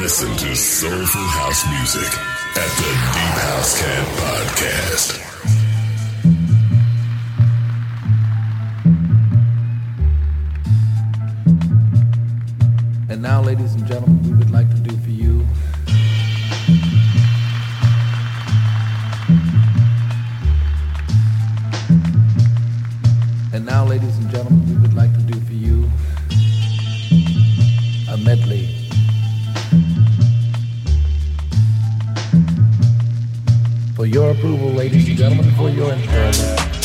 Listen to soulful house music at the Deep House Cat Podcast. And now, ladies and gentlemen, we would like to approval, ladies and gentlemen, for your enjoyment.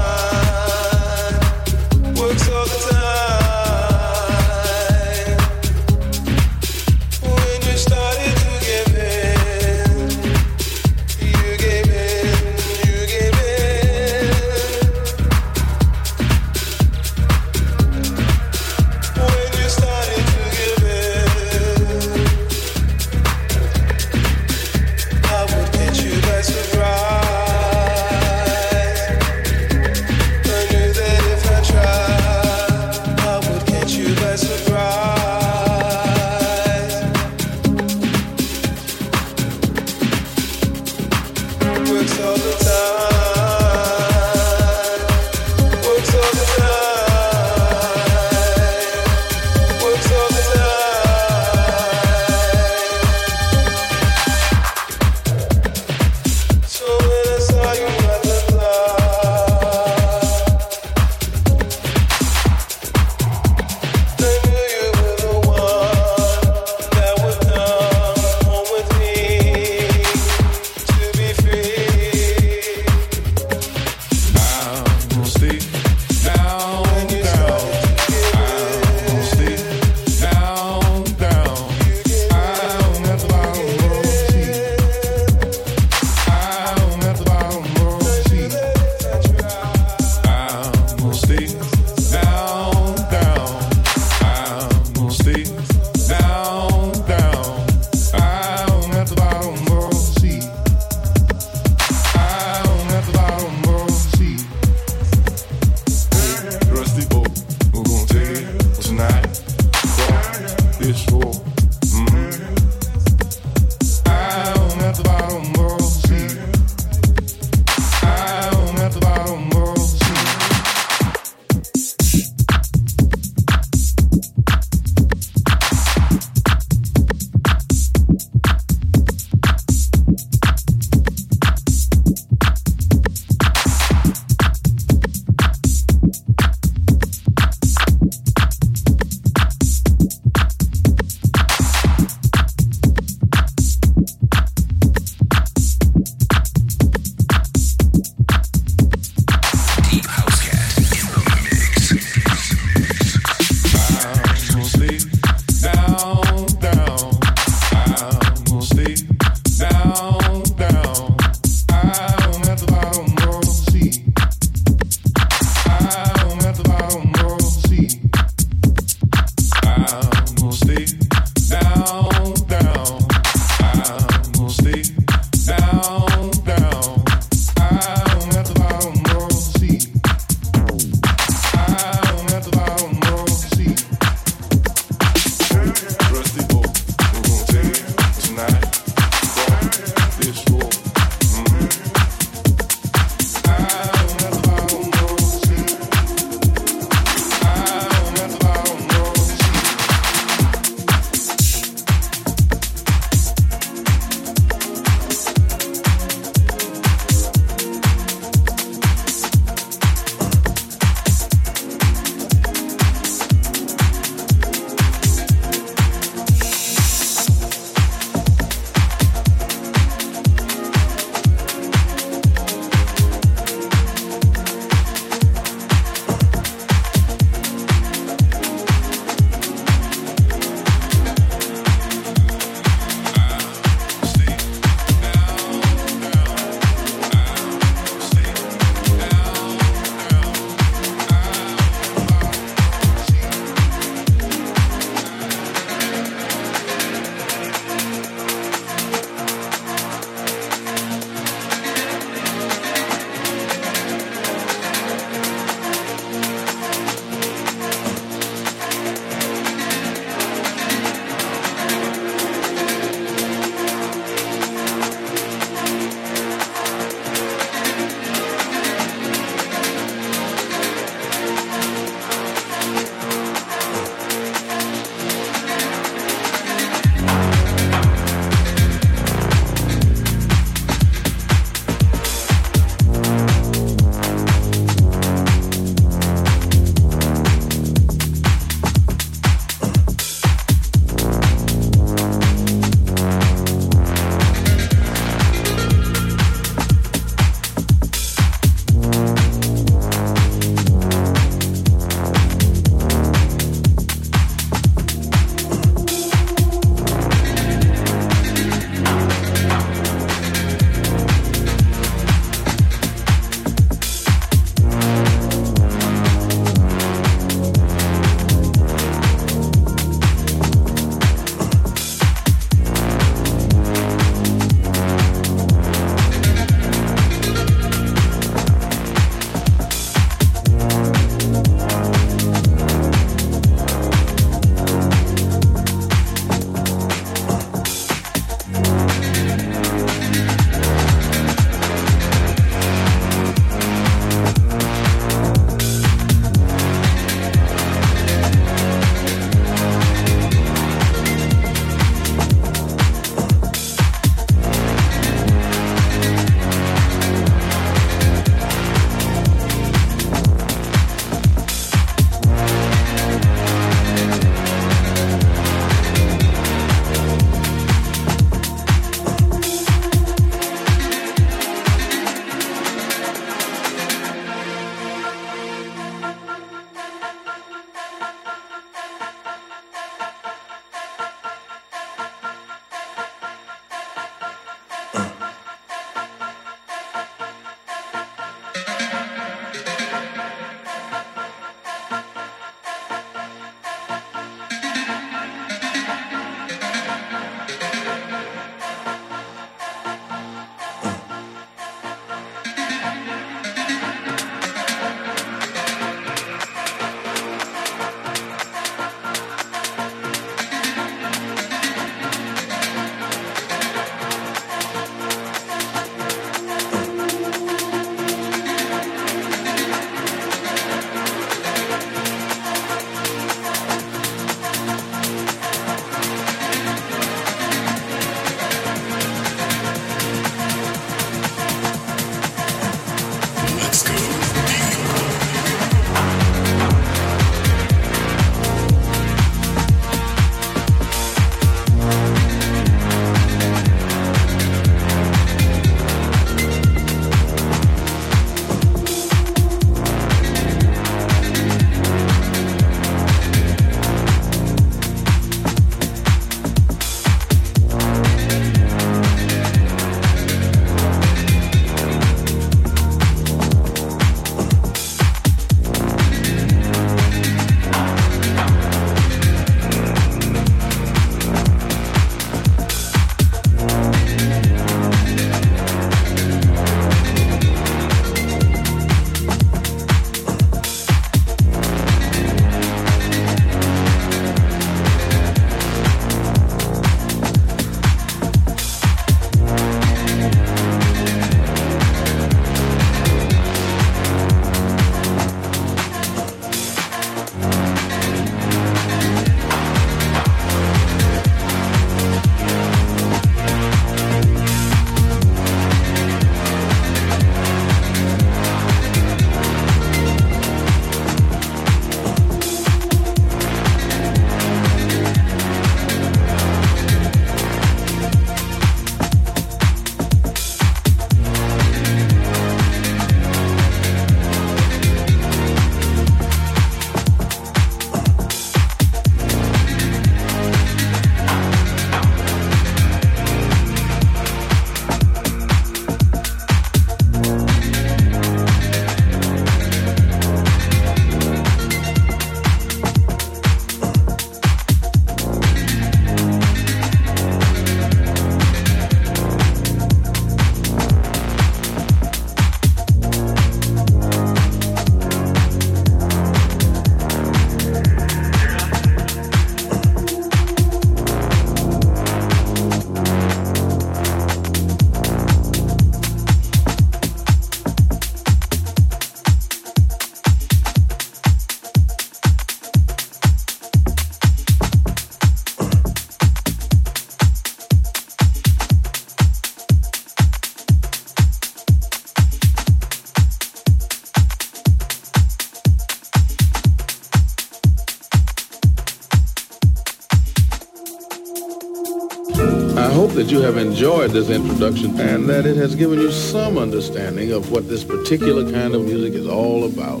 Enjoyed this introduction and that it has given you some understanding of what this particular kind of music is all about.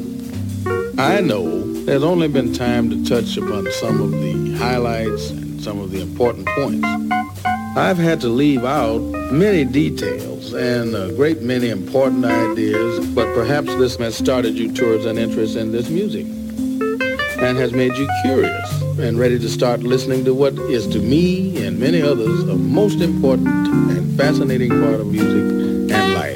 I know there's only been time to touch upon some of the highlights and some of the important points. I've had to leave out many details and a great many important ideas, but perhaps this has started you towards an interest in this music and has made you curious and ready to start listening to what is to me and many others a most important and fascinating part of music and life.